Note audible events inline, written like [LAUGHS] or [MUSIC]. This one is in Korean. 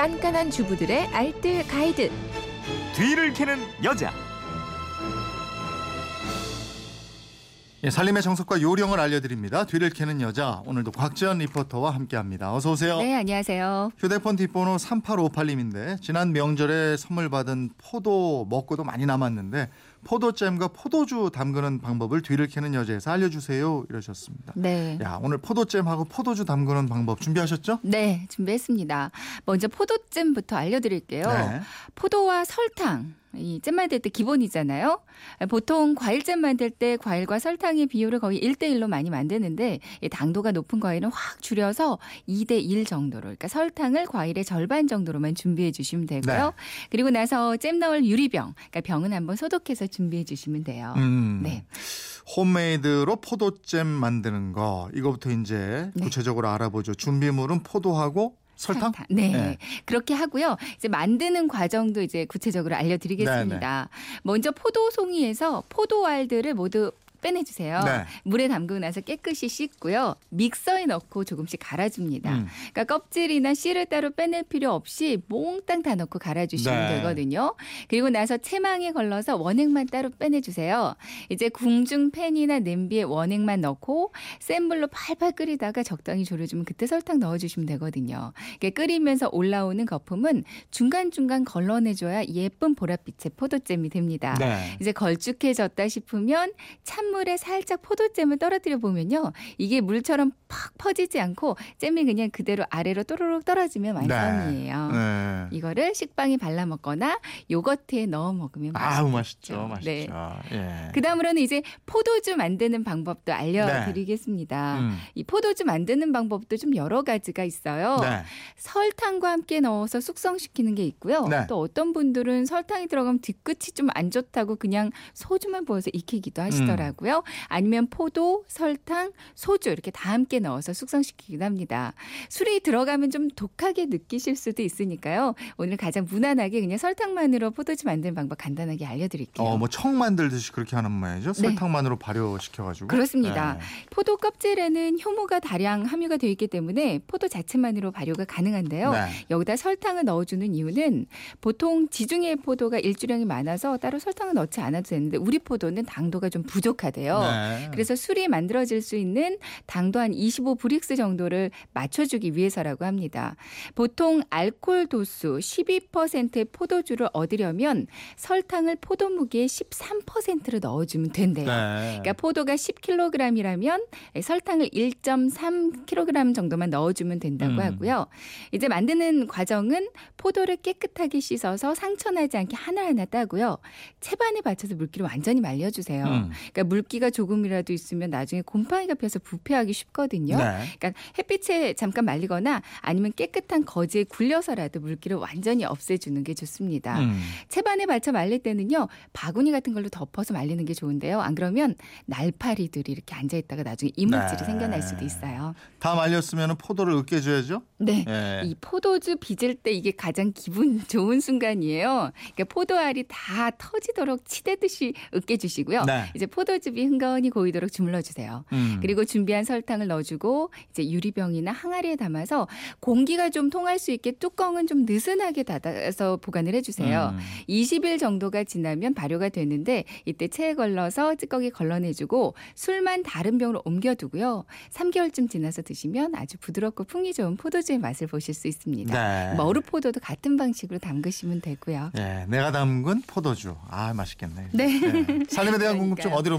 깐깐한 주부들의 알뜰 가이드. 뒤를 캐는 여자. 예, 살림의 정석과 요령을 알려드립니다. 뒤를 캐는 여자 오늘도 곽지연 리포터와 함께합니다. 어서 오세요. 네, 안녕하세요. 휴대폰 뒷번호 3858님인데 지난 명절에 선물 받은 포도 먹고도 많이 남았는데 포도잼과 포도주 담그는 방법을 뒤를 캐는 여자에서 알려주세요 이러셨습니다. 네. 야 오늘 포도잼하고 포도주 담그는 방법 준비하셨죠? 네, 준비했습니다. 먼저 포도잼부터 알려드릴게요. 네. 포도와 설탕. 이 잼 만들 때 기본이잖아요. 보통 과일잼 만들 때 과일과 설탕의 비율을 거의 1대1로 많이 만드는데 이 당도가 높은 과일은 확 줄여서 2대1 정도로 그러니까 설탕을 과일의 절반 정도로만 준비해 주시면 되고요. 네. 그리고 나서 잼 넣을 유리병, 그러니까 병은 한번 소독해서 준비해 주시면 돼요. 음. 네. 홈메이드로 포도잼 만드는 거 이거부터 이제 네. 구체적으로 알아보죠. 준비물은 포도하고 설탕? 네. 네. 그렇게 하고요. 이제 만드는 과정도 이제 구체적으로 알려드리겠습니다. 먼저 포도 송이에서 포도알들을 모두 빼내주세요. 네. 물에 담그고 나서 깨끗이 씻고요. 믹서에 넣고 조금씩 갈아줍니다. 음. 그러니까 껍질이나 씨를 따로 빼낼 필요 없이 몽땅 다 넣고 갈아주시면 네. 되거든요. 그리고 나서 체망에 걸러서 원액만 따로 빼내주세요. 이제 궁중 팬이나 냄비에 원액만 넣고 센 불로 팔팔 끓이다가 적당히 졸여주면 그때 설탕 넣어주시면 되거든요. 이게 끓이면서 올라오는 거품은 중간중간 걸러내줘야 예쁜 보랏빛의 포도잼이 됩니다. 네. 이제 걸쭉해졌다 싶으면 찬물에 살짝 포도잼을 떨어뜨려 보면요. 이게 물처럼 팍 퍼지지 않고 잼이 그냥 그대로 아래로 또르륵 떨어지면 완성이에요. 네. 이거를 식빵에 발라 먹거나 요거트에 넣어 먹으면 아우 맛있죠. 맛있죠, 네. 예. 그다음으로는 이제 포도주 만드는 방법도 알려 드리겠습니다. 음. 이 포도주 만드는 방법도 좀 여러 가지가 있어요. 네. 설탕과 함께 넣어서 숙성시키는 게 있고요. 네. 또 어떤 분들은 설탕이 들어가면 뒤끝이 좀 안 좋다고 그냥 소주만 부어서 익히기도 하시더라고요. 음. 아니면 포도, 설탕, 소주 이렇게 다 함께 넣어서 숙성시키기도 합니다. 술이 들어가면 좀 독하게 느끼실 수도 있으니까요. 오늘 가장 무난하게 그냥 설탕만으로 포도주 만드는 방법 간단하게 알려드릴게요. 어, 뭐 청 만들듯이 그렇게 하는 모양이죠. 네. 설탕만으로 발효시켜가지고. 그렇습니다. 네. 포도 껍질에는 효모가 다량 함유가 되어 있기 때문에 포도 자체만으로 발효가 가능한데요. 네. 여기다 설탕을 넣어주는 이유는 보통 지중해 포도가 일주량이 많아서 따로 설탕을 넣지 않아도 되는데 우리 포도는 당도가 좀 부족하 대요. 네. 그래서 술이 만들어질 수 있는 당도 한 25 브릭스 정도를 맞춰주기 위해서라고 합니다. 보통 알코올 도수 12%의 포도주를 얻으려면 설탕을 포도 무게의 13%를 넣어주면 된대요. 네. 그러니까 포도가 10kg이라면 설탕을 1.3kg 정도만 넣어주면 된다고 음. 하고요. 이제 만드는 과정은 포도를 깨끗하게 씻어서 상처나지 않게 하나하나 따고요. 채반에 받쳐서 물기를 완전히 말려주세요. 음. 그러니까 물 기가 조금이라도 있으면 나중에 곰팡이가 펴서 부패하기 쉽거든요. 네. 그러니까 햇빛에 잠깐 말리거나 아니면 깨끗한 거즈에 굴려서라도 물기를 완전히 없애주는 게 좋습니다. 음. 채반에 받쳐 말릴 때는요 바구니 같은 걸로 덮어서 말리는 게 좋은데요. 안 그러면 날파리들이 이렇게 앉아 있다가 나중에 이물질이 네. 생겨날 수도 있어요. 다 말렸으면 포도를 으깨줘야죠. 네. 예. 이 포도주 빚을 때 이게 가장 기분 [LAUGHS] 좋은 순간이에요. 그러니까 포도알이 다 터지도록 치대듯이 으깨주시고요. 네. 이제 포도 즙이 흥건히 고이도록 주물러 주세요. 음. 그리고 준비한 설탕을 넣어주고 이제 유리병이나 항아리에 담아서 공기가 좀 통할 수 있게 뚜껑은 좀 느슨하게 닫아서 보관을 해주세요. 음. 20일 정도가 지나면 발효가 되는데 이때 체에 걸러서 찌꺼기 걸러내주고 술만 다른 병으로 옮겨두고요. 3개월쯤 지나서 드시면 아주 부드럽고 풍미 좋은 포도주의 맛을 보실 수 있습니다. 네. 머루포도도 같은 방식으로 담그시면 되고요. 예, 내가 담근 포도주. 아, 맛있겠네. 네. 예. 살림에 대한 궁금증 그러니까요. 어디로